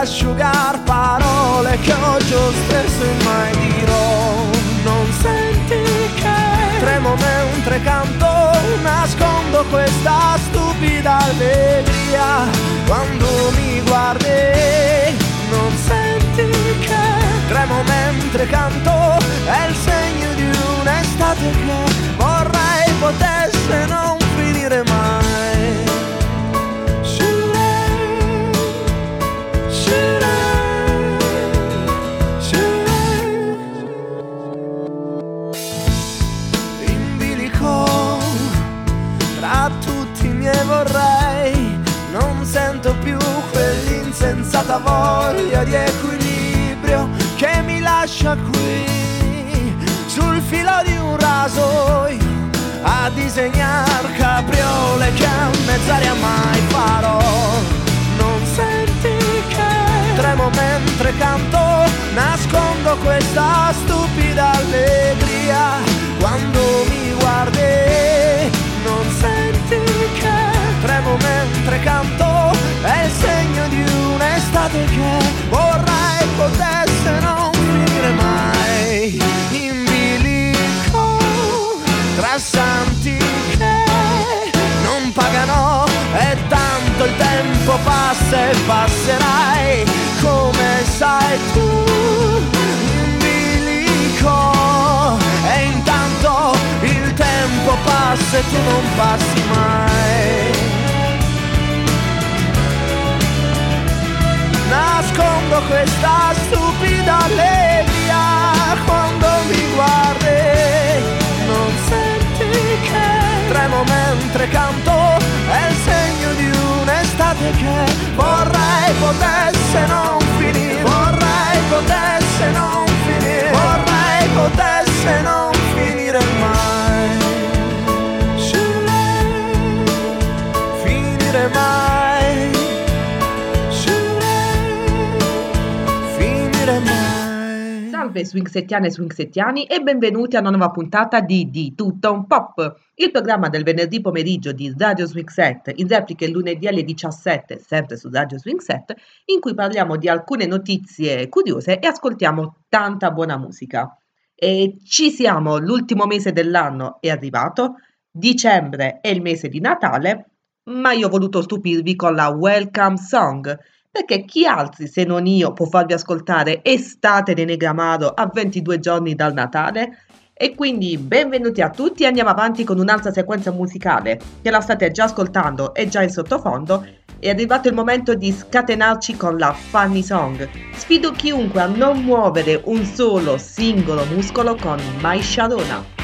asciugar parole che oggi ho stesso e mai dirò. Non senti che tremo mentre canto, nascondo questa stupida allegria quando mi guardi. Non senti che tremo mentre canto, è il segno di un'estate che vorrei potesse non finire mai. Quell'insensata voglia di equilibrio che mi lascia qui sul filo di un rasoio a disegnar capriole che a mezz'aria mai farò. Non senti che tremo mentre canto nascondo questa stupida allegria. Quando mi guardi non senti che tremo mentre canto è il segno di un'estate che vorrei potesse non finire mai. In bilico tra santi che non pagano e tanto il tempo passa e passerai. Come sai tu in bilico e intanto il tempo passa e tu non passi mai nascondo questa stupida allegria. Quando mi guardi non senti che tremo mentre canto. È il segno di un'estate che vorrei potesse non finire. Vorrei potesse non finire. Vorrei potesse non finire mai. Finire mai Salve swingsettiane e swingsettiani e benvenuti a una nuova puntata di Di Tutto un Pop, il programma del venerdì pomeriggio di Radio Swing Set, in replica il lunedì alle 17, sempre su Radio Swing Set, in cui parliamo di alcune notizie curiose e ascoltiamo tanta buona musica. E ci siamo, l'ultimo mese dell'anno è arrivato, dicembre è il mese di Natale, ma io ho voluto stupirvi con la Welcome Song, perché chi altri se non io può farvi ascoltare Estate di Negramaro a 22 giorni dal Natale? E quindi benvenuti a tutti andiamo avanti con un'altra sequenza musicale che la state già ascoltando e già in sottofondo. È arrivato il momento di scatenarci con la Funny Song. Sfido chiunque a non muovere un solo singolo muscolo con My Sharona.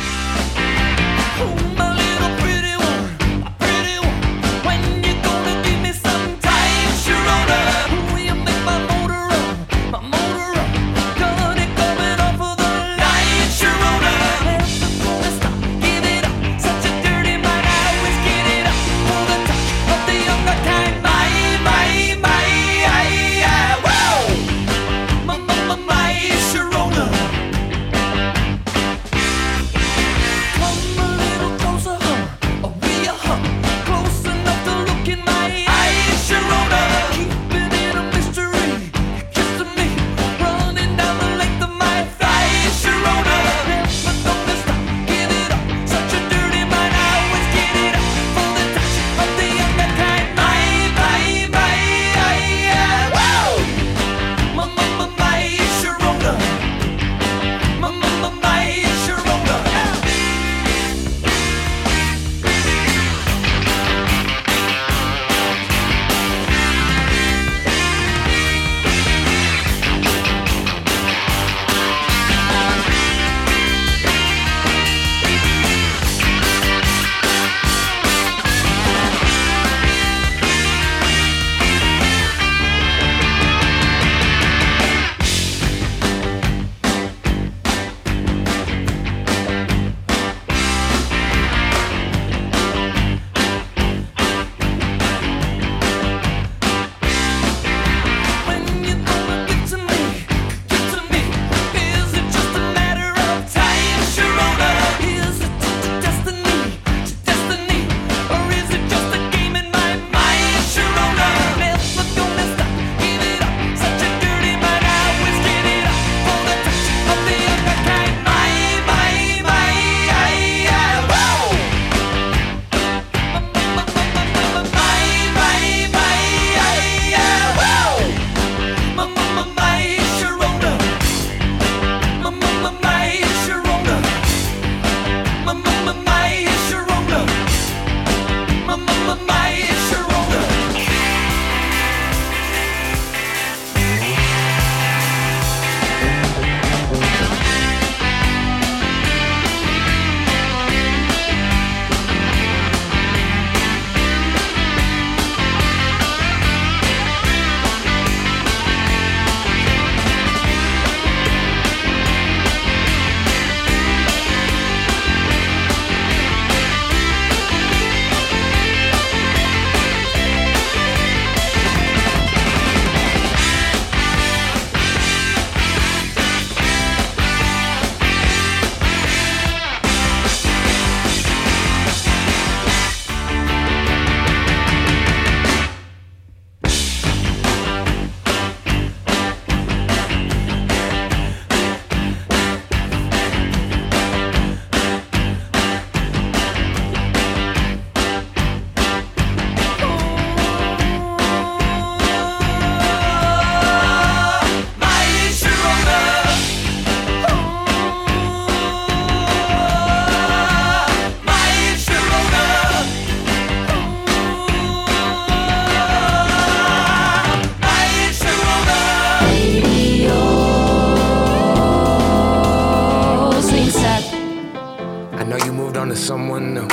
know you moved on to someone new.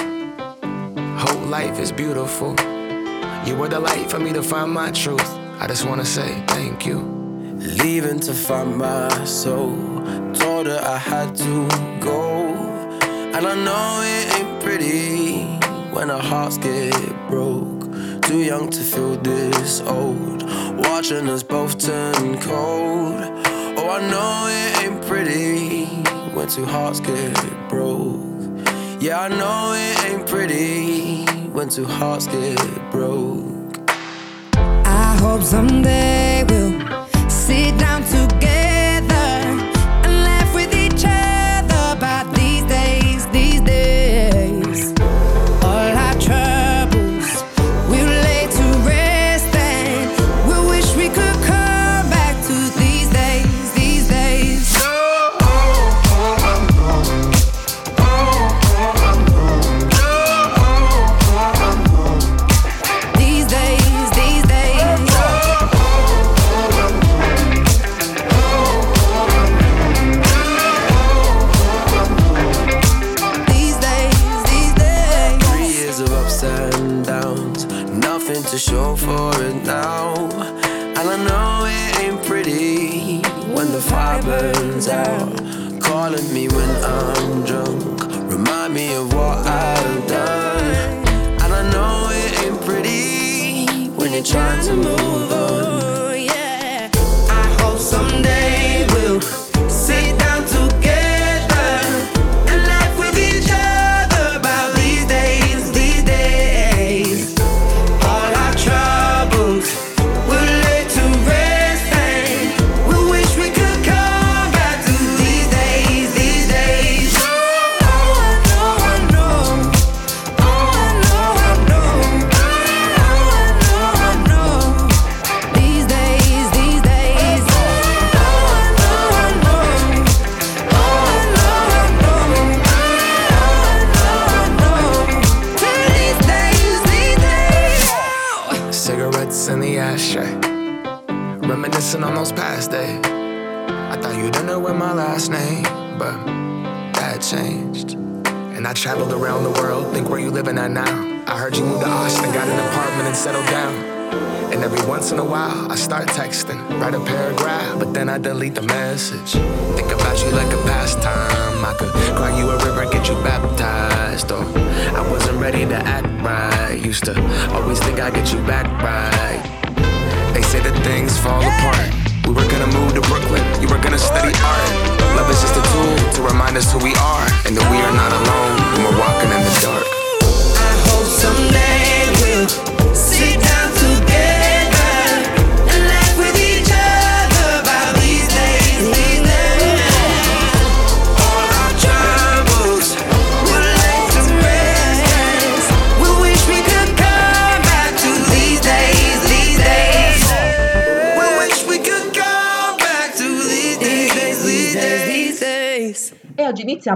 Hope life is beautiful. You were the light for me to find my truth. I just wanna say thank you. Leaving to find my soul. Told her I had to go. And I know it ain't pretty when our hearts get broke. Too young to feel this old. Watching us both turn cold. Oh, I know it ain't pretty when two hearts get broke. Yeah, I know it ain't pretty when two hearts get broke. I hope someday we'll sit down together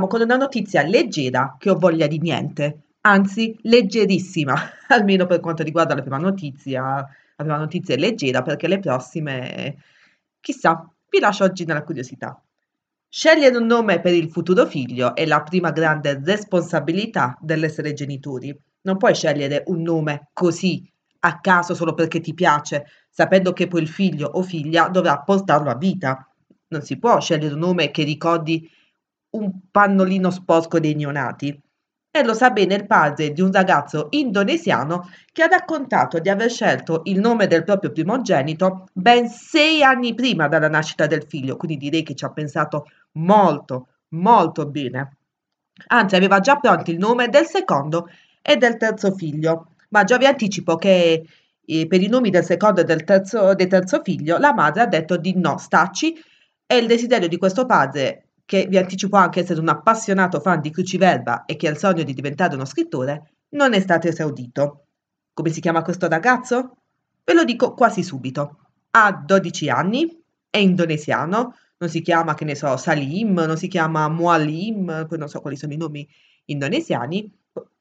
con una notizia leggera che ho voglia di niente, anzi leggerissima, almeno per quanto riguarda la prima notizia. La prima notizia è leggera perché le prossime, chissà, vi lascio oggi nella curiosità. Scegliere un nome per il futuro figlio è la prima grande responsabilità dell'essere genitori. Non puoi scegliere un nome così, a caso, solo perché ti piace, sapendo che poi il figlio o figlia dovrà portarlo a vita. Non si può scegliere un nome che ricordi un pannolino sporco dei neonati. E lo sa bene il padre di un ragazzo indonesiano che ha raccontato di aver scelto il nome del proprio primogenito ben sei anni prima della nascita del figlio, quindi direi che ci ha pensato molto, molto bene. Anzi, aveva già pronto il nome del secondo e del terzo figlio, ma già vi anticipo che eh, per i nomi del secondo e del terzo, del terzo figlio la madre ha detto di no, stacci, e il desiderio di questo padre che vi anticipo anche essere un appassionato fan di Cruciverba e che ha il sogno di diventare uno scrittore, non è stato esaudito. Come si chiama questo ragazzo? Ve lo dico quasi subito. Ha 12 anni, è indonesiano, non si chiama, che ne so, Salim, non si chiama Mualim, poi non so quali sono i nomi indonesiani.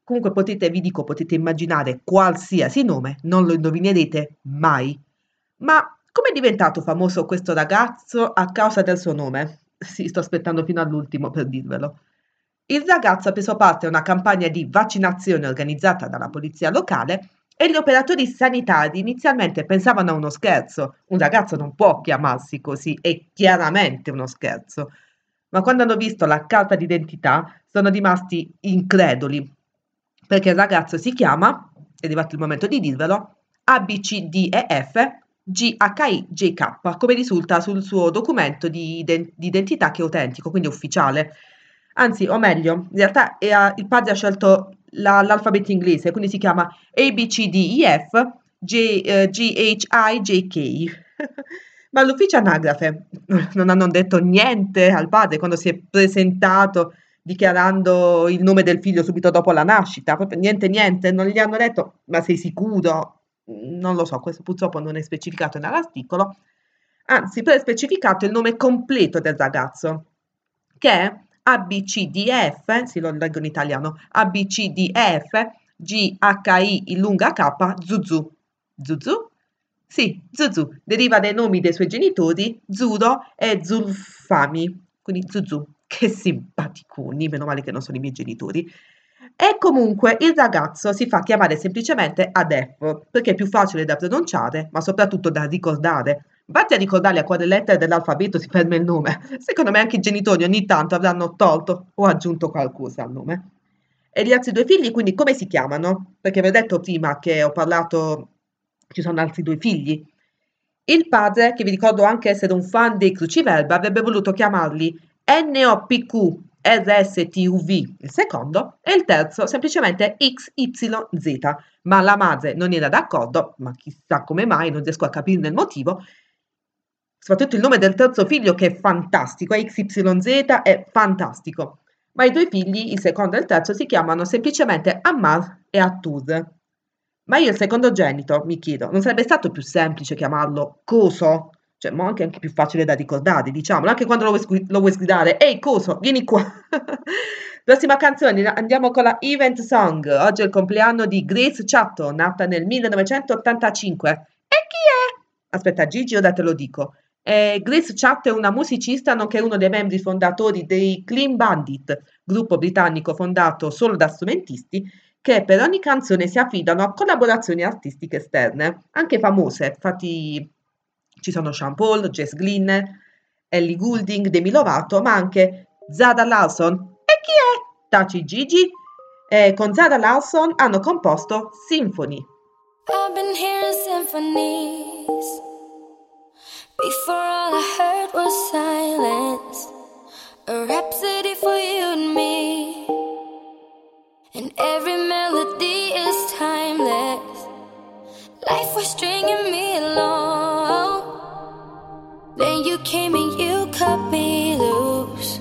Comunque potete, vi dico, potete immaginare qualsiasi nome, non lo indovinerete mai. Ma come è diventato famoso questo ragazzo a causa del suo nome? Sì, sto aspettando fino all'ultimo per dirvelo. Il ragazzo ha preso parte a una campagna di vaccinazione organizzata dalla polizia locale e gli operatori sanitari inizialmente pensavano a uno scherzo. Un ragazzo non può chiamarsi così, è chiaramente uno scherzo. Ma quando hanno visto la carta d'identità sono rimasti increduli, perché il ragazzo si chiama, è arrivato il momento di dirvelo, ABCDEF GHIJK, come risulta sul suo documento di, iden- di identità che è autentico, quindi ufficiale. Anzi, o meglio, in realtà è- il padre ha scelto la- l'alfabeto inglese, quindi si chiama ABCDEF J- eh, GHIJK. Ma all'ufficio anagrafe non hanno detto niente al padre quando si è presentato dichiarando il nome del figlio subito dopo la nascita, proprio niente, niente, non gli hanno detto, ma sei sicuro? Non lo so, questo purtroppo non è specificato nell'articolo, anzi, è specificato il nome completo del ragazzo, che è ABCDF, sì lo leggo in italiano, ABCDF GHI lunga K, Zuzu. Zuzu? Sì, Zuzu, deriva dai nomi dei suoi genitori, Zuro e Zulfami, quindi Zuzu, che simpaticoni, meno male che non sono i miei genitori. E comunque il ragazzo si fa chiamare semplicemente Adef, perché è più facile da pronunciare, ma soprattutto da ricordare. Basti a ricordare a quale lettere dell'alfabeto si ferma il nome. Secondo me anche i genitori ogni tanto avranno tolto o aggiunto qualcosa al nome. E gli altri due figli, quindi come si chiamano? Perché vi ho detto prima che ho parlato, ci sono altri due figli. Il padre, che vi ricordo anche essere un fan dei cruciverba, avrebbe voluto chiamarli NOPQ RSTUV, il secondo, e il terzo semplicemente XYZ. Ma la madre non era d'accordo, ma chissà come mai, non riesco a capirne il motivo. Soprattutto il nome del terzo figlio che è fantastico, è XYZ è fantastico. Ma i due figli, il secondo e il terzo, si chiamano semplicemente Ammar e Attur. Ma io il secondogenito, mi chiedo, non sarebbe stato più semplice chiamarlo Coso? Cioè, ma anche, anche più facile da ricordare, diciamolo, anche quando lo vuoi, sgui- lo vuoi sgridare, ehi Coso, vieni qua! Prossima canzone, andiamo con la Event Song. Oggi è il compleanno di Grace Chatto, nata nel 1985. E chi è? Aspetta, Gigi, ora te lo dico. Eh, Grace Chatto è una musicista nonché uno dei membri fondatori dei Clean Bandit, gruppo britannico fondato solo da strumentisti che per ogni canzone si affidano a collaborazioni artistiche esterne, anche famose. Infatti ci sono Sean Paul, Jess Glynn, Ellie Goulding, Demi Lovato, ma anche Zara Larson. E chi è? Taci Gigi. E con Zara Larson hanno composto Symphony. I've been hearing symphonies. Before all I heard was silence. A rhapsody for you and me. And every melody is timeless. Life was stringing me along. Then you came and you cut me loose.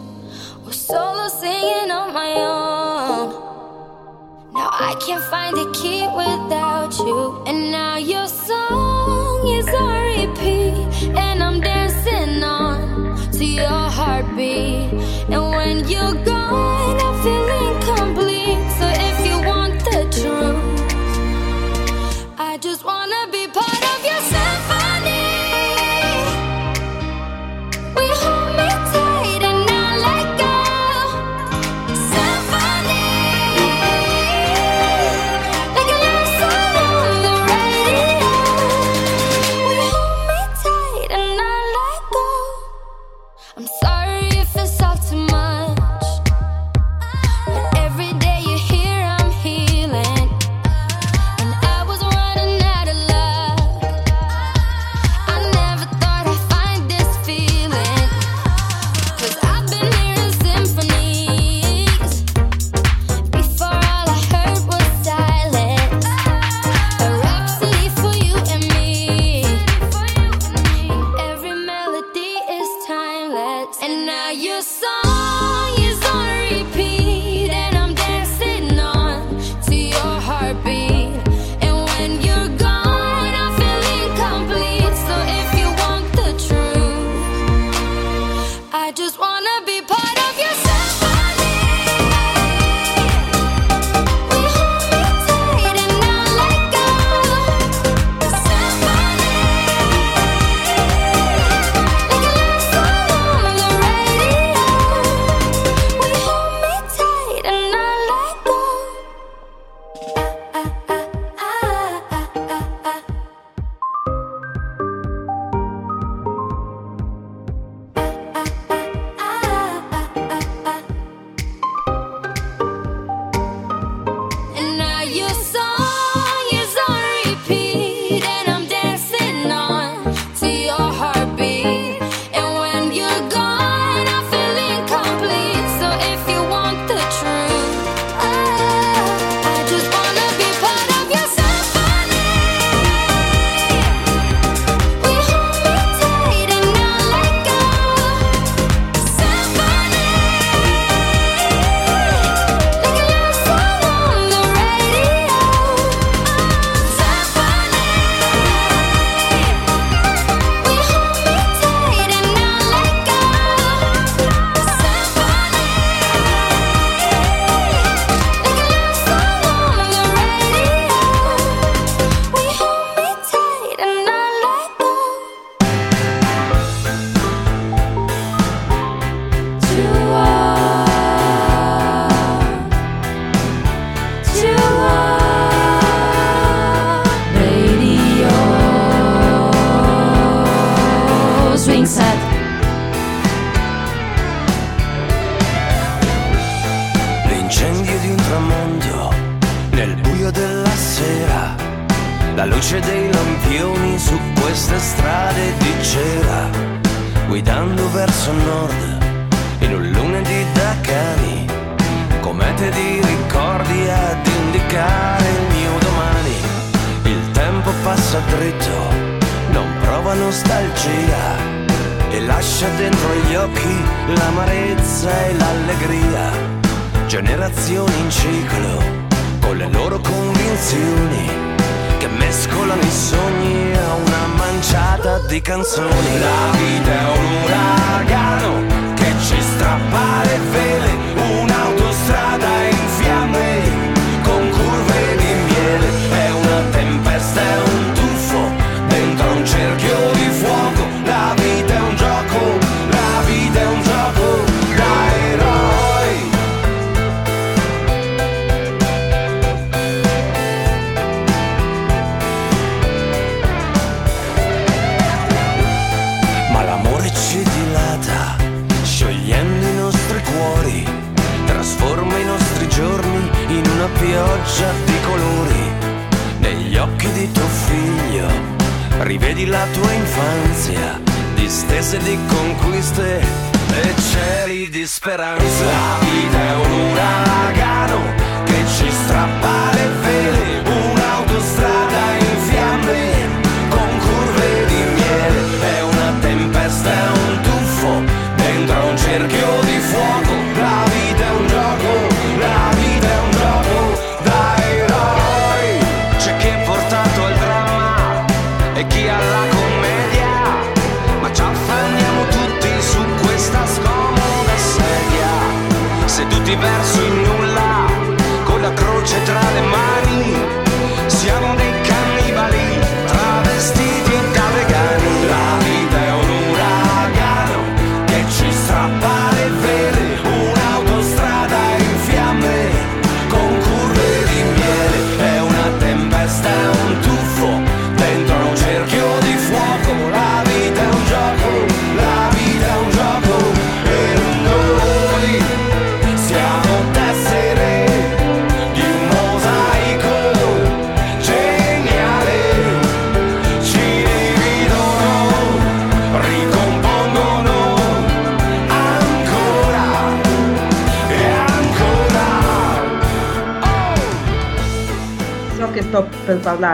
Was solo singing on my own. Now I can't find a key without you. And now you're song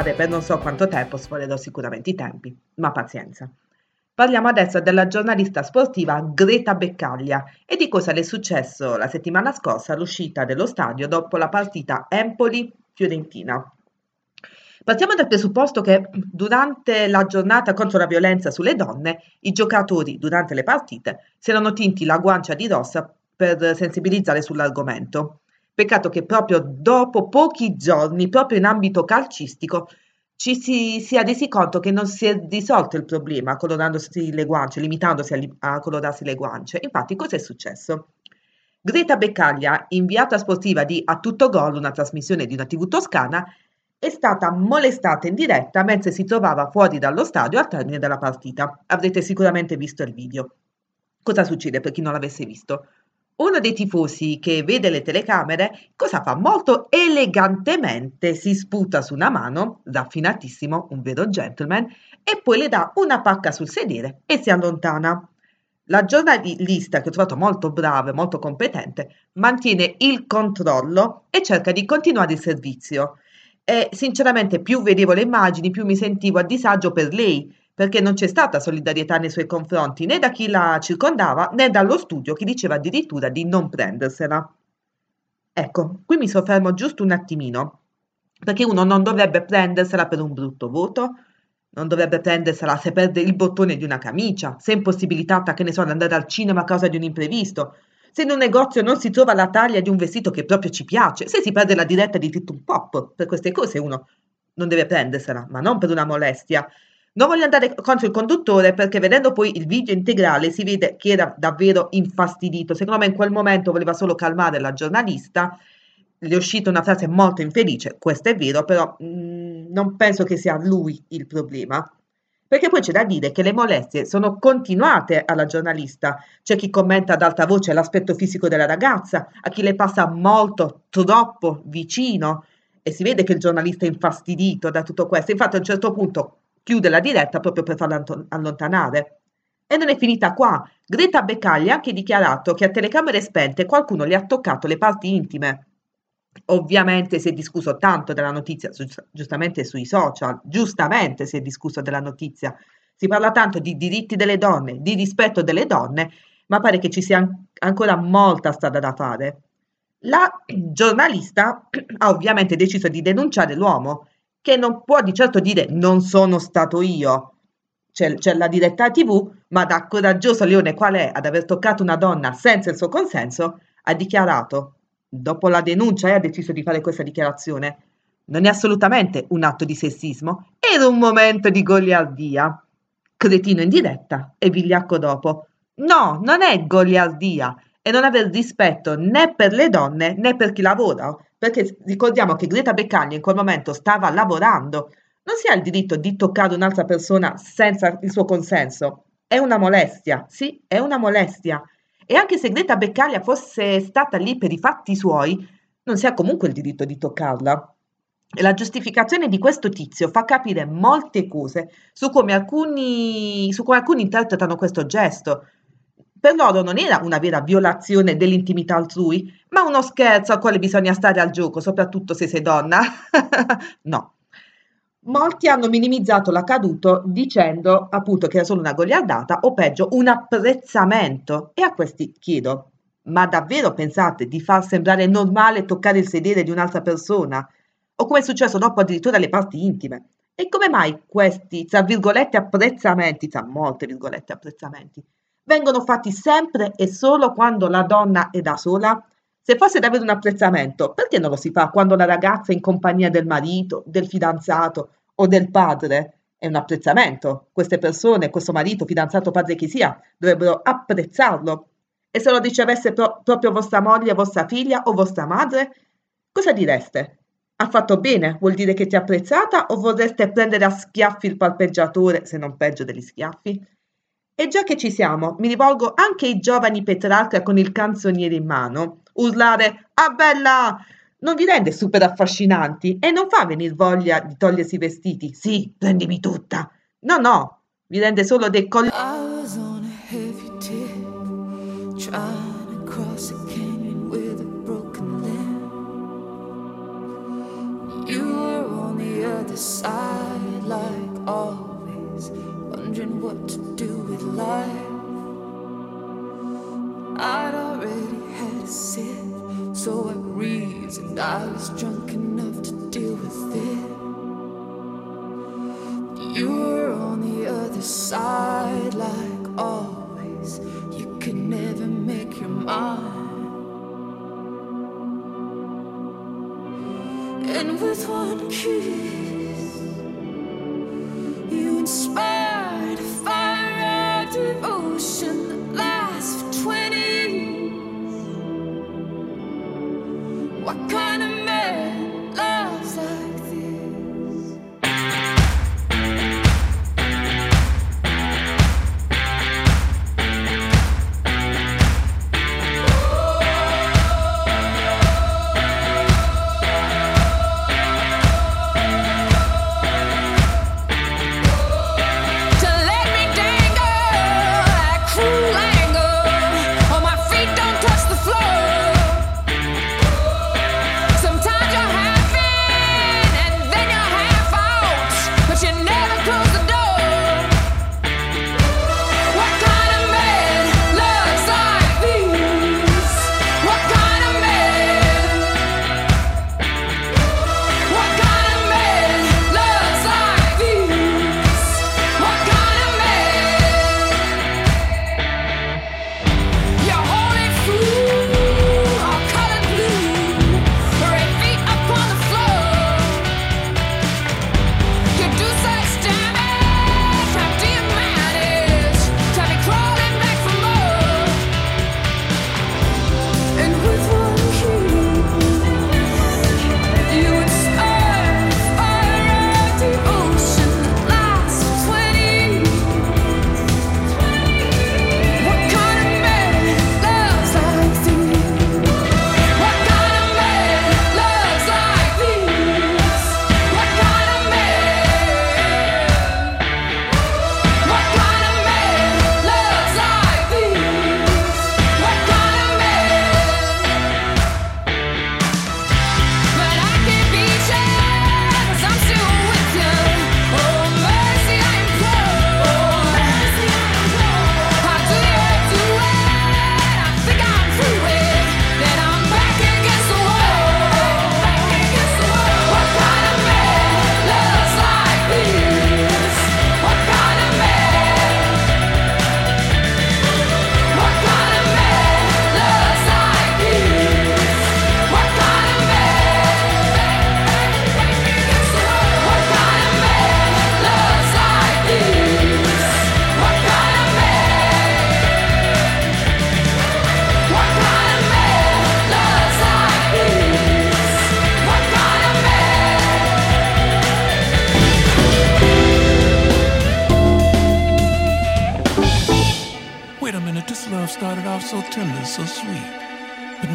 parlare per non so quanto tempo, sfolerò sicuramente i tempi, ma pazienza. Parliamo adesso della giornalista sportiva Greta Beccaglia e di cosa le è successo la settimana scorsa all'uscita dello stadio dopo la partita Empoli-Fiorentina. Partiamo dal presupposto che durante la giornata contro la violenza sulle donne, i giocatori durante le partite si erano tinti la guancia di rossa per sensibilizzare sull'argomento. Peccato che proprio dopo pochi giorni, proprio in ambito calcistico, ci si sia resi conto che non si è risolto il problema colorandosi le guance, limitandosi a, li- a colorarsi le guance. Infatti, cosa è successo? Greta Beccaglia, inviata sportiva di A Tutto Gol, una trasmissione di una TV toscana, è stata molestata in diretta mentre si trovava fuori dallo stadio al termine della partita. Avrete sicuramente visto il video. Cosa succede per chi non l'avesse visto? Uno dei tifosi che vede le telecamere, cosa fa? Molto elegantemente si sputa su una mano, raffinatissimo, un vero gentleman, e poi le dà una pacca sul sedere e si allontana. La giornalista, che ho trovato molto brava e molto competente, mantiene il controllo e cerca di continuare il servizio. E sinceramente più vedevo le immagini, più mi sentivo a disagio per lei, perché non c'è stata solidarietà nei suoi confronti né da chi la circondava né dallo studio che diceva addirittura di non prendersela. Ecco, qui mi soffermo giusto un attimino, perché uno non dovrebbe prendersela per un brutto voto, non dovrebbe prendersela se perde il bottone di una camicia, se è impossibilitata, che ne so, ad andare al cinema a causa di un imprevisto, se in un negozio non si trova la taglia di un vestito che proprio ci piace, se si perde la diretta di Tittum Pop, per queste cose uno non deve prendersela, ma non per una molestia. Non voglio andare contro il conduttore perché vedendo poi il video integrale si vede che era davvero infastidito. Secondo me in quel momento voleva solo calmare la giornalista. Le è uscita una frase molto infelice, questo è vero, però mh, non penso che sia lui il problema. Perché poi c'è da dire che le molestie sono continuate alla giornalista. C'è chi commenta ad alta voce l'aspetto fisico della ragazza, a chi le passa molto, troppo vicino e si vede che il giornalista è infastidito da tutto questo. Infatti a un certo punto chiude la diretta proprio per farla allontanare. E non è finita qua. Greta Beccaglia ha anche dichiarato che a telecamere spente qualcuno le ha toccato le parti intime. Ovviamente si è discusso tanto della notizia, giustamente sui social, giustamente si è discusso della notizia. Si parla tanto di diritti delle donne, di rispetto delle donne, ma pare che ci sia an- ancora molta strada da fare. La giornalista ha ovviamente deciso di denunciare l'uomo, che non può di certo dire non sono stato io. C'è, c'è la diretta TV, ma da coraggioso leone qual è ad aver toccato una donna senza il suo consenso, ha dichiarato, dopo la denuncia e ha deciso di fare questa dichiarazione, non è assolutamente un atto di sessismo, era un momento di goliardia. Cretino in diretta e vigliacco dopo. No, non è goliardia, è non aver rispetto né per le donne né per chi lavora, perché ricordiamo che Greta Beccaglia in quel momento stava lavorando, non si ha il diritto di toccare un'altra persona senza il suo consenso. È una molestia, sì, è una molestia. E anche se Greta Beccaglia fosse stata lì per i fatti suoi, non si ha comunque il diritto di toccarla. E la giustificazione di questo tizio fa capire molte cose su come alcuni, su come alcuni interpretano questo gesto. Per loro non era una vera violazione dell'intimità altrui, ma uno scherzo al quale bisogna stare al gioco, soprattutto se sei donna. no. Molti hanno minimizzato l'accaduto dicendo appunto che era solo una goliardata o peggio un apprezzamento. E a questi chiedo, ma davvero pensate di far sembrare normale toccare il sedere di un'altra persona? O come è successo dopo addirittura le parti intime? E come mai questi, tra virgolette, apprezzamenti, tra molte virgolette apprezzamenti, vengono fatti sempre e solo quando la donna è da sola? Se fosse davvero un apprezzamento, perché non lo si fa quando la ragazza è in compagnia del marito, del fidanzato o del padre? È un apprezzamento. Queste persone, questo marito, fidanzato, padre che sia, dovrebbero apprezzarlo. E se lo ricevesse pro- proprio vostra moglie, vostra figlia o vostra madre, cosa direste? Ha fatto bene? Vuol dire che ti ha apprezzata o vorreste prendere a schiaffi il palpeggiatore, se non peggio degli schiaffi? E già che ci siamo, mi rivolgo anche ai giovani Petrarca con il canzoniere in mano. Urlare Ah bella! Non vi rende super affascinanti e non fa venire voglia di togliersi i vestiti. Sì, prendimi tutta. No, no, vi rende solo dei colli. Side, like always, wondering what to do with life. I'd already had a sip, so I reasoned I was drunk enough to deal with it. You were on the other side, like always. You could never make your mind. And with one kiss, you inspired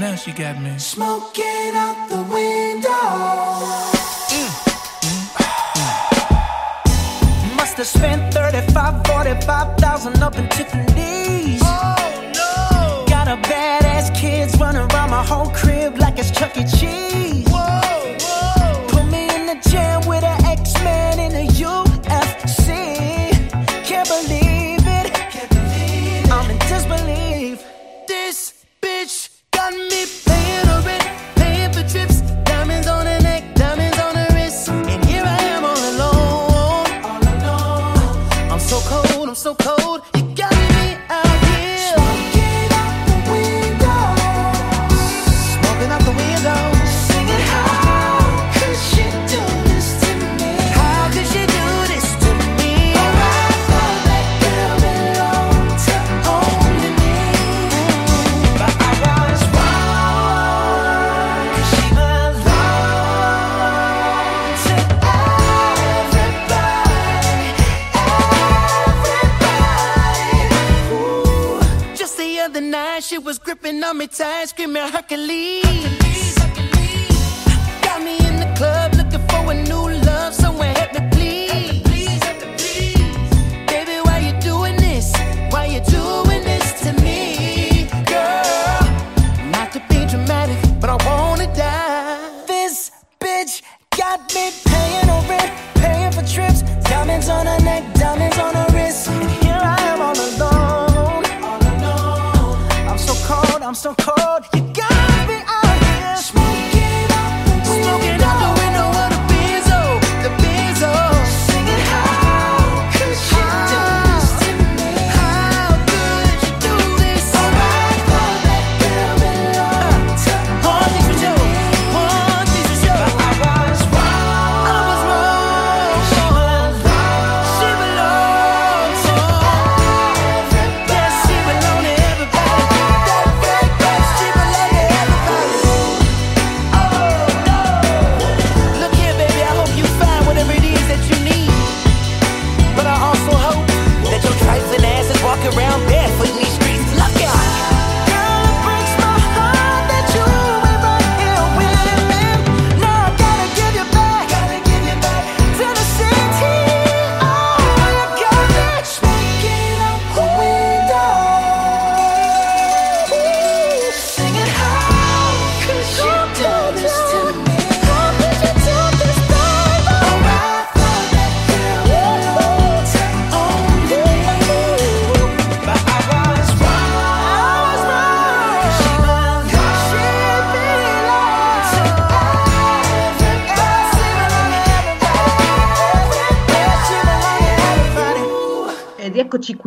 now she got me. Smoking out the window. Mm, mm. Must have spent 35, 45,000 up in Tiffany's. Oh no! Got a badass kids running around my whole crib like it's Chuck E. Cheese. Gripping on me tight, screaming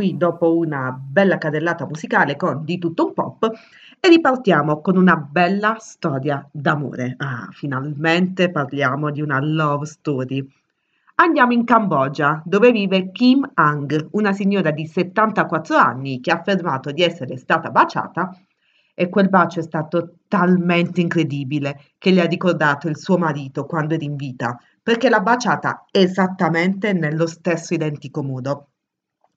qui dopo una bella cadellata musicale con Di tutto un pop e ripartiamo con una bella storia d'amore. Ah, finalmente parliamo di una love story. Andiamo in Cambogia, dove vive Kim Ang, una signora di 74 anni che ha affermato di essere stata baciata e quel bacio è stato talmente incredibile che le ha ricordato il suo marito quando era in vita, perché l'ha baciata esattamente nello stesso identico modo.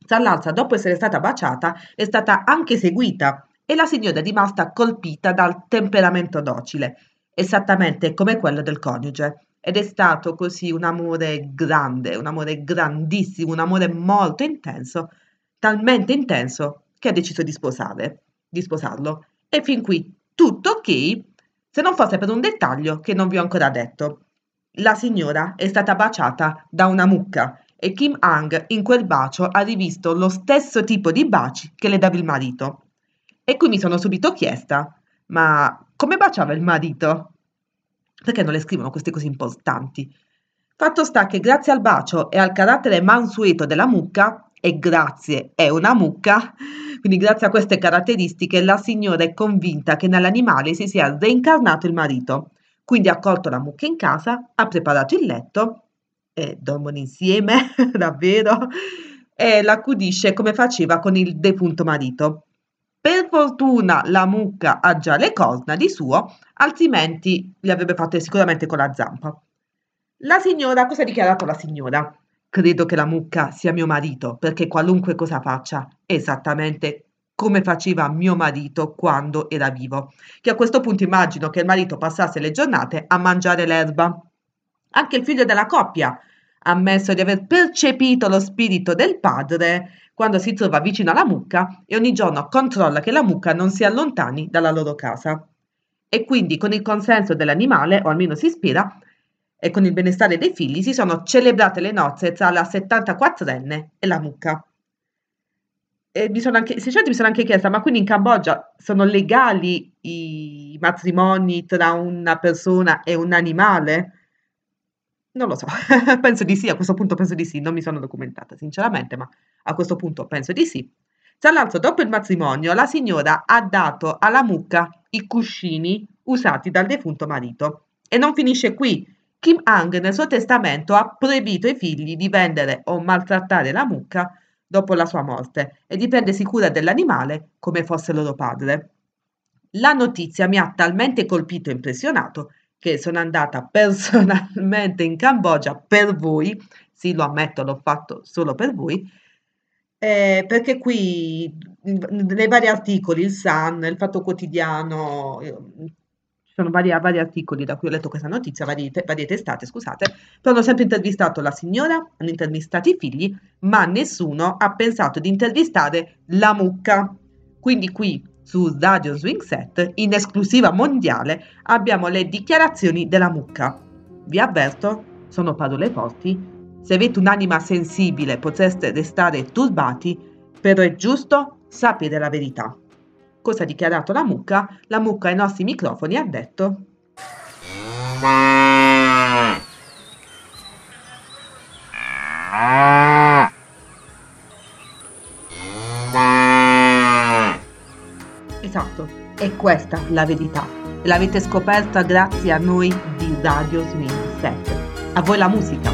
L'altro, dopo essere stata baciata, è stata anche seguita e la signora è rimasta colpita dal temperamento docile, esattamente come quello del coniuge. Ed è stato così un amore grande, un amore grandissimo, un amore molto intenso, talmente intenso che ha deciso di sposare, di sposarlo. E fin qui tutto ok, se non fosse per un dettaglio che non vi ho ancora detto. La signora è stata baciata da una mucca e Kim Hang in quel bacio ha rivisto lo stesso tipo di baci che le dava il marito. E qui mi sono subito chiesta, ma come baciava il marito? Perché non le scrivono queste cose importanti? Fatto sta che grazie al bacio e al carattere mansueto della mucca, e grazie è una mucca, quindi grazie a queste caratteristiche la signora è convinta che nell'animale si sia reincarnato il marito. Quindi ha accolto la mucca in casa, ha preparato il letto e dormono insieme, davvero, e l'accudisce come faceva con il defunto marito. Per fortuna la mucca ha già le corna di suo, altrimenti le avrebbe fatte sicuramente con la zampa. La signora, cosa ha dichiarato la signora? Credo che la mucca sia mio marito, perché qualunque cosa faccia esattamente come faceva mio marito quando era vivo, che a questo punto immagino che il marito passasse le giornate a mangiare l'erba. Anche il figlio della coppia ha ammesso di aver percepito lo spirito del padre quando si trova vicino alla mucca e ogni giorno controlla che la mucca non si allontani dalla loro casa. E quindi con il consenso dell'animale, o almeno si ispira, e con il benestare dei figli si sono celebrate le nozze tra la 74enne e la mucca. E mi sono anche, sinceramente mi sono anche chiesta, ma quindi in Cambogia sono legali i matrimoni tra una persona e un animale? Non lo so, penso di sì, a questo punto penso di sì, non mi sono documentata sinceramente, ma a questo punto penso di sì. Tra l'altro, dopo il matrimonio, la signora ha dato alla mucca i cuscini usati dal defunto marito. E non finisce qui. Kim Hang nel suo testamento ha proibito ai figli di vendere o maltrattare la mucca dopo la sua morte e di prendersi cura dell'animale come fosse loro padre. La notizia mi ha talmente colpito e impressionato che sono andata personalmente in Cambogia per voi, sì lo ammetto, l'ho fatto solo per voi, eh, perché qui nei vari articoli, il Sun, il Fatto Quotidiano, eh, ci sono vari, vari articoli da cui ho letto questa notizia, varie, varie testate, scusate, però hanno sempre intervistato la signora, hanno intervistato i figli, ma nessuno ha pensato di intervistare la mucca. Quindi qui su Radio Swing Set, in esclusiva mondiale, abbiamo le dichiarazioni della mucca. Vi avverto, sono parole forti, se avete un'anima sensibile potreste restare turbati, però è giusto sapere la verità. Cosa ha dichiarato la mucca? La mucca ai nostri microfoni ha detto Esatto, è questa la verità. E l'avete scoperta grazie a noi di Radio Swing 7. A voi la musica.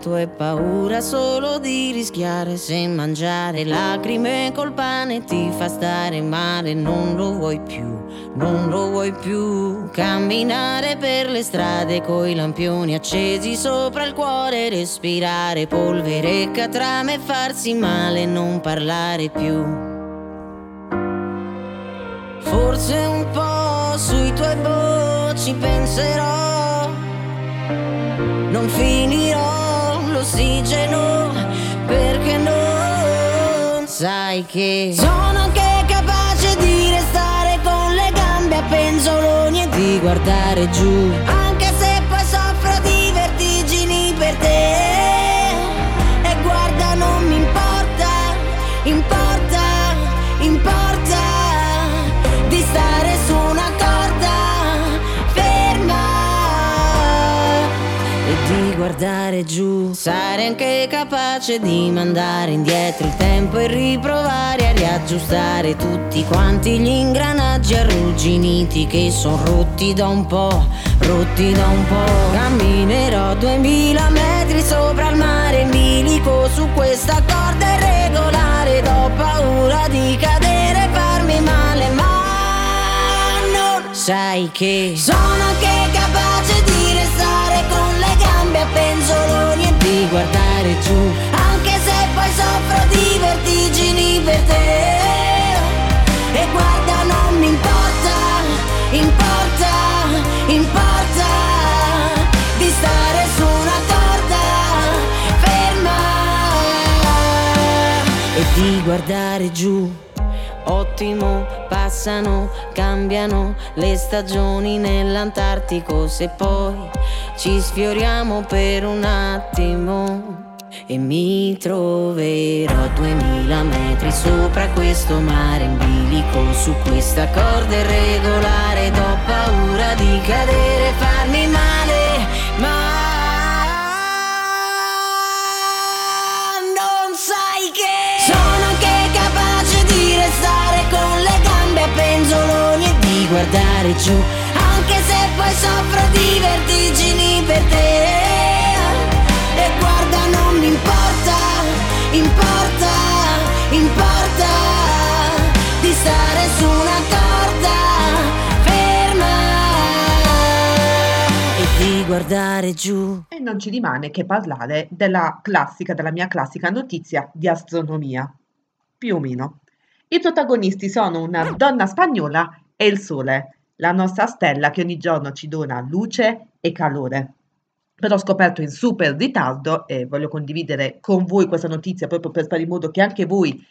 Tua è paura solo di rischiare se mangiare lacrime col pane ti fa stare male non lo vuoi più non lo vuoi più. Camminare per le strade coi lampioni accesi sopra il cuore respirare polvere catrame farsi male non parlare più. Forse un po' sui tuoi voci penserò non finirò l'ossigeno perché non sai che sono anche capace di restare con le gambe a penzoloni e di guardare giù giù. Sarei anche capace di mandare indietro il tempo e riprovare a riaggiustare tutti quanti gli ingranaggi arrugginiti che sono rotti da un po', rotti da un po'. Camminerò duemila metri sopra il mare in bilico su questa corda irregolare. Ho paura di cadere e farmi male, ma non sai che sono anche giù. Ottimo, passano, cambiano le stagioni nell'Antartico se poi ci sfioriamo per un attimo e mi troverò a duemila metri sopra questo mare in bilico su questa corda irregolare ho paura di cadere guardare giù, anche se poi soffro di vertigini per te. E guarda, non mi importa, importa, importa di stare su una corda ferma e di guardare giù. E non ci rimane che parlare della classica, della mia classica notizia di astronomia. Più o meno. I protagonisti sono una donna spagnola e il Sole, la nostra stella che ogni giorno ci dona luce e calore. Però ho scoperto in super ritardo e voglio condividere con voi questa notizia proprio per fare in modo che anche voi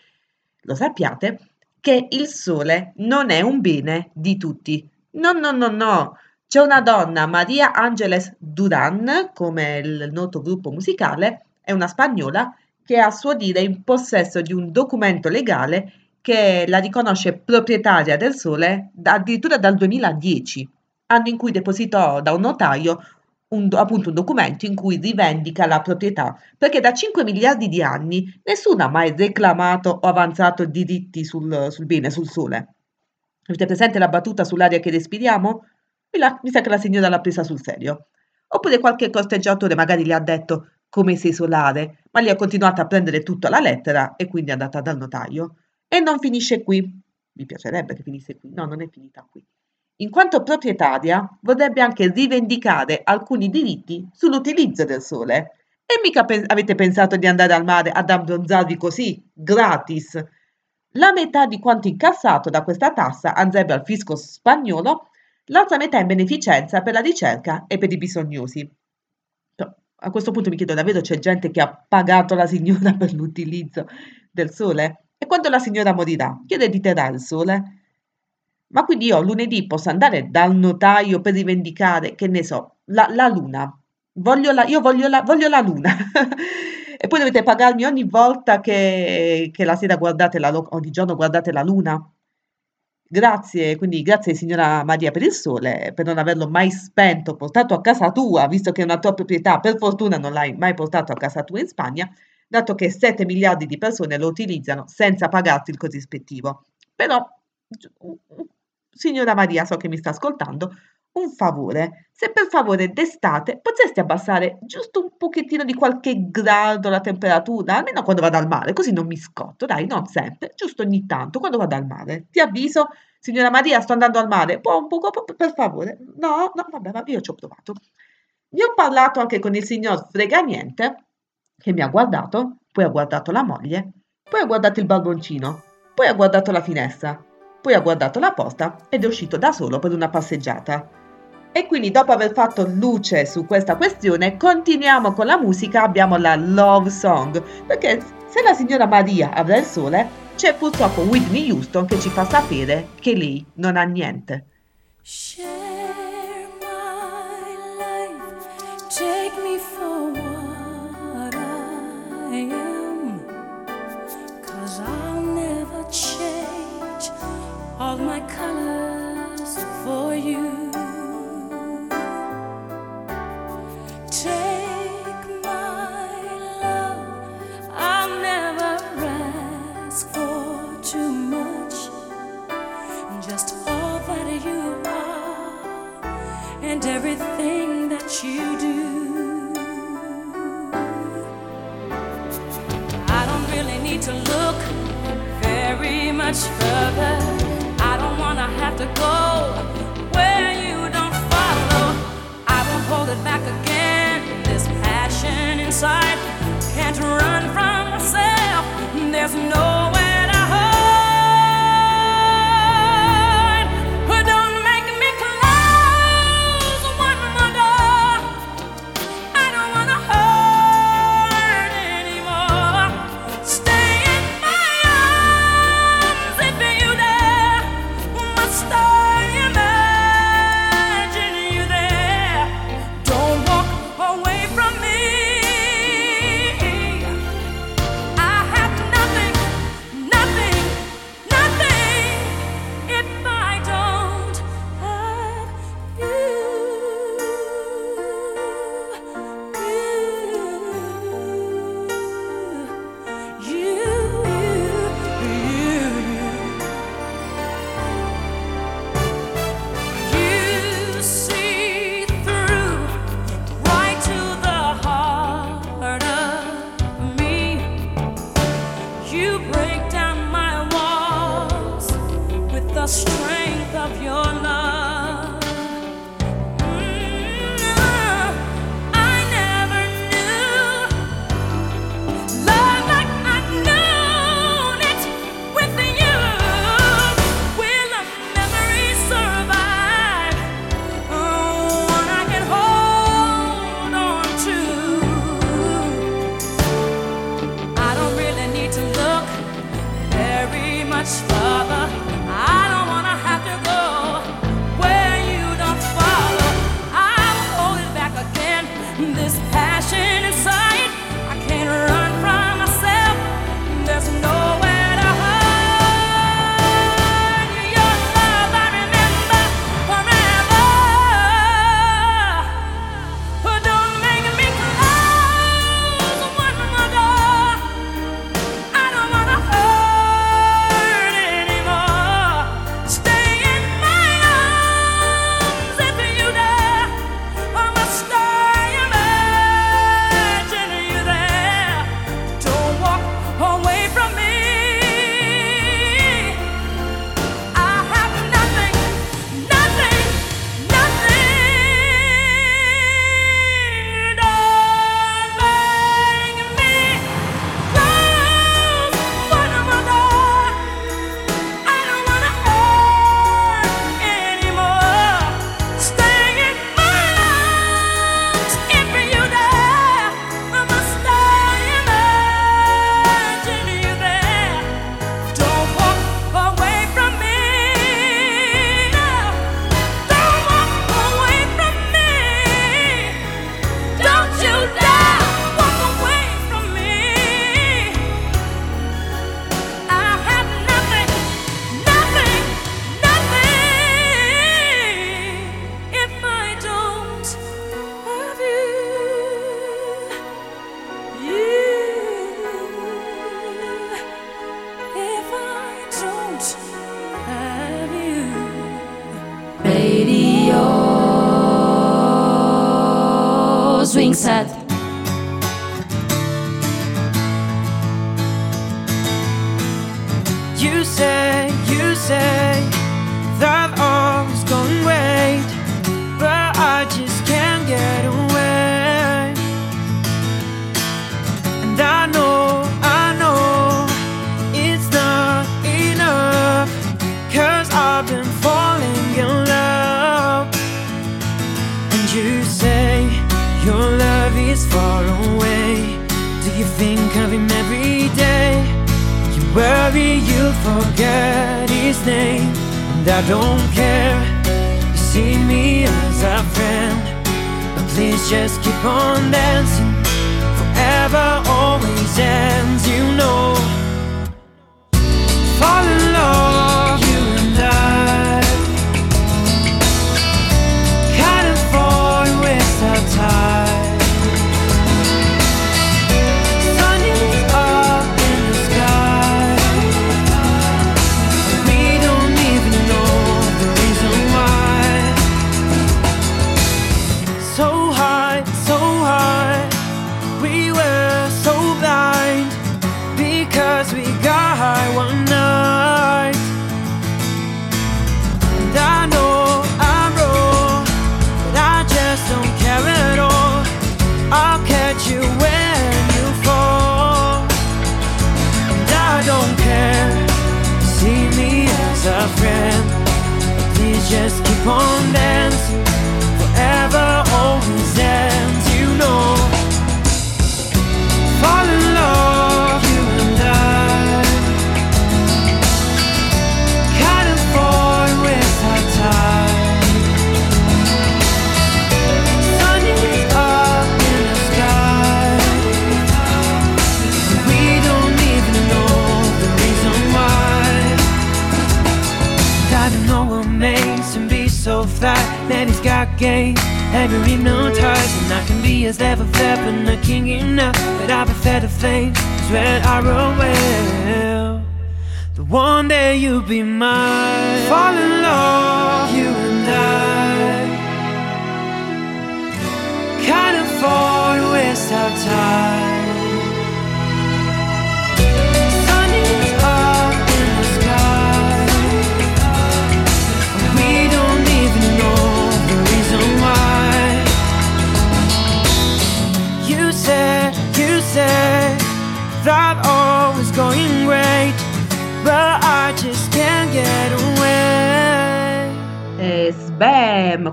lo sappiate, che il Sole non è un bene di tutti. No, no, no, no. C'è una donna, Maria Angeles Duran, come il noto gruppo musicale, è una spagnola che è a suo dire in possesso di un documento legale che la riconosce proprietaria del Sole addirittura dal 2010, anno in cui depositò da un notaio un, appunto un documento in cui rivendica la proprietà, perché da 5 miliardi di anni nessuno ha mai reclamato o avanzato diritti sul, sul bene, sul Sole. Avete presente la battuta sull'aria che respiriamo? Mi, la- mi sa che la signora l'ha presa sul serio. Oppure qualche costeggiatore magari le ha detto come sei solare, ma lei ha continuato a prendere tutto alla lettera e quindi è andata dal notaio. E non finisce qui. Mi piacerebbe che finisse qui. No, non è finita qui. In quanto proprietaria, vorrebbe anche rivendicare alcuni diritti sull'utilizzo del sole. E mica pe- avete pensato di andare al mare ad abbronzarvi così, gratis. La metà di quanto incassato da questa tassa andrebbe al fisco spagnolo, l'altra metà in beneficenza per la ricerca e per i bisognosi. Però, A questo punto mi chiedo, davvero c'è gente che ha pagato la signora per l'utilizzo del sole? E quando la signora morirà, chi erediterà il sole? Ma quindi io lunedì posso andare dal notaio per rivendicare, che ne so, la, la luna. Voglio la, io voglio la, voglio la luna. e poi dovete pagarmi ogni volta che, che la sera guardate la, ogni giorno guardate la luna. Grazie, quindi grazie signora Maria per il sole, per non averlo mai spento, portato a casa tua, visto che è una tua proprietà, per fortuna non l'hai mai portato a casa tua in Spagna, dato che 7 miliardi di persone lo utilizzano senza pagarti il corrispettivo. Però, gi- signora Maria, so che mi sta ascoltando, un favore. Se per favore d'estate potresti abbassare giusto un pochettino di qualche grado la temperatura, almeno quando vado al mare, così non mi scotto, dai, non sempre, giusto ogni tanto, quando vado al mare. Ti avviso, signora Maria, sto andando al mare, può un poco, per favore? No, no, vabbè, vabbè, io ci ho provato. Ne ho parlato anche con il signor Freganiente, che mi ha guardato, poi ha guardato la moglie, poi ha guardato il barboncino, poi ha guardato la finestra, poi ha guardato la porta ed è uscito da solo per una passeggiata. E quindi dopo aver fatto luce su questa questione, continuiamo con la musica, abbiamo la love song, perché se la signora Maria avrà il sole, c'è purtroppo Whitney Houston che ci fa sapere che lei non ha niente. Share my life, take me for am. Cause I'll never change all my colors for you. Take my love, I'll never ask for too much. Just all that you are and everything that you do. Very much further. I don't wanna have to go where you don't follow. I won't hold it back again. This passion inside can't run from myself. There's nowhere to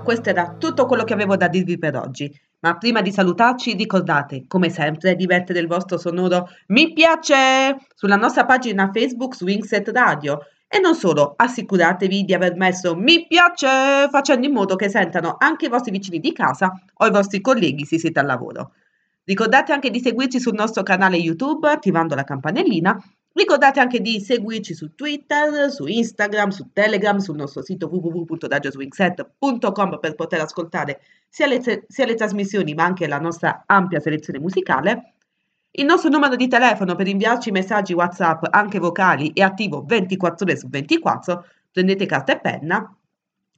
Questo era tutto quello che avevo da dirvi per oggi. Ma prima di salutarci, ricordate, come sempre, di mettere il vostro sonoro mi piace sulla nostra pagina Facebook Swingset Radio. E non solo, assicuratevi di aver messo mi piace facendo in modo che sentano anche i vostri vicini di casa o i vostri colleghi se siete al lavoro. Ricordate anche di seguirci sul nostro canale YouTube attivando la campanellina. Ricordate anche di seguirci su Twitter, su Instagram, su Telegram, sul nostro sito www.radioswingset.com per poter ascoltare sia le, sia le trasmissioni ma anche la nostra ampia selezione musicale. Il nostro numero di telefono per inviarci messaggi WhatsApp anche vocali è attivo 24 ore su 24. Prendete carta e penna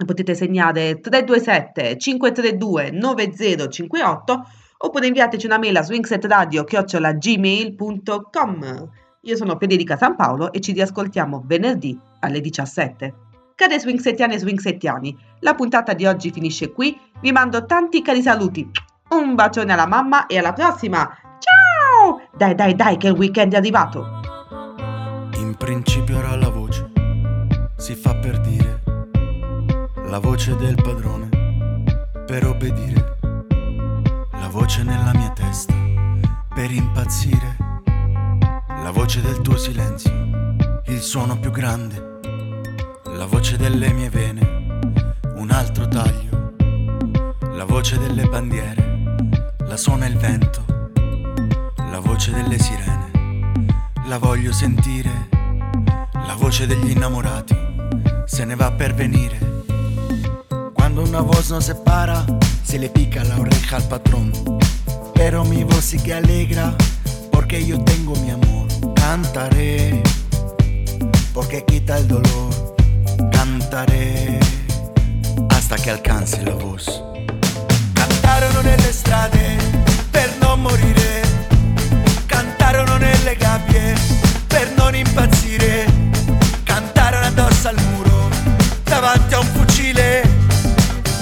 potete segnare 327 532 9058 oppure inviateci una mail a swingsetradio.gmail.com Io sono Federica San Paolo e ci riascoltiamo venerdì alle 17. Care swingsettiane e swingsettiani, la puntata di oggi finisce qui. Vi mando tanti cari saluti. Un bacione alla mamma e alla prossima. Ciao! Dai, dai, dai, che il weekend è arrivato. In principio era la voce, si fa per dire, la voce del padrone, per obbedire, la voce nella mia testa, per impazzire, la voce del tuo silenzio, il suono più grande, la voce delle mie vene, un altro taglio, la voce delle bandiere, la suona il vento, la voce delle sirene, la voglio sentire, la voce degli innamorati, se ne va per venire. Cuando una voz nos separa, se le pica la oreja al patrón. Pero mi voz sí que alegra, porque yo tengo mi amor. Cantaré, porque quita el dolor. Cantaré hasta che alcanzi la voz. Cantarono nelle strade per non morire, cantarono nelle gabbie per non impazzire, cantarono addosso al muro davanti a un fucile.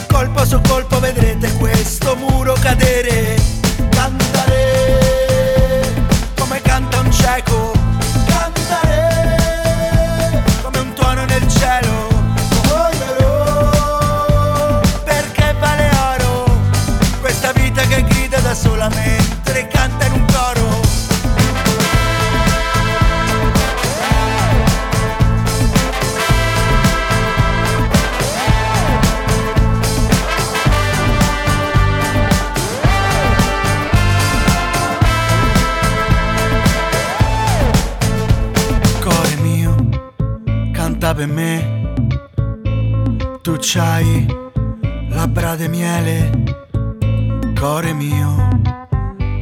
Colpo su colpo vedrete questo muro cadere. me. Tu c'hai labbra di miele, cuore mio,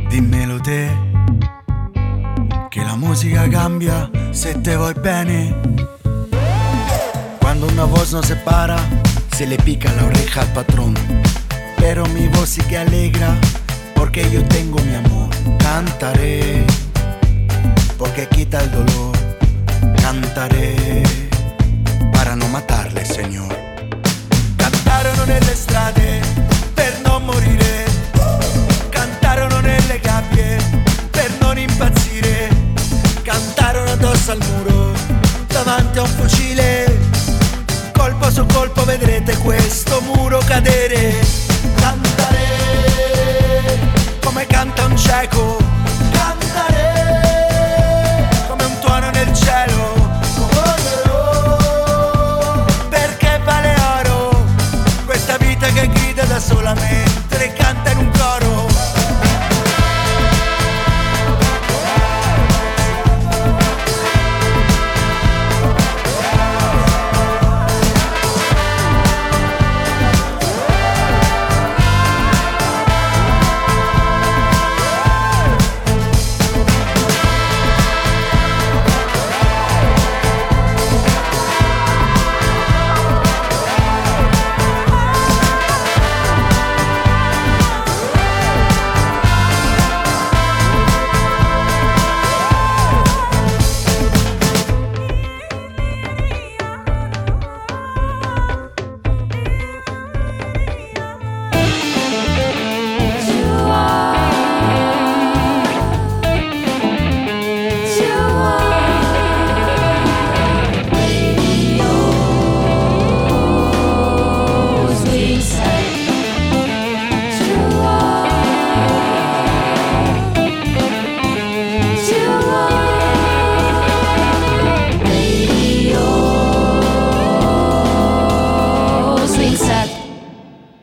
dimmelo te. Che la musica cambia se te vuoi bene. Cuando una voz no se para, se le pica la oreja al patrón. Pero mi voz sí que alegra, porque yo tengo mi amor. Cantaré, porque quita el dolor. Cantaré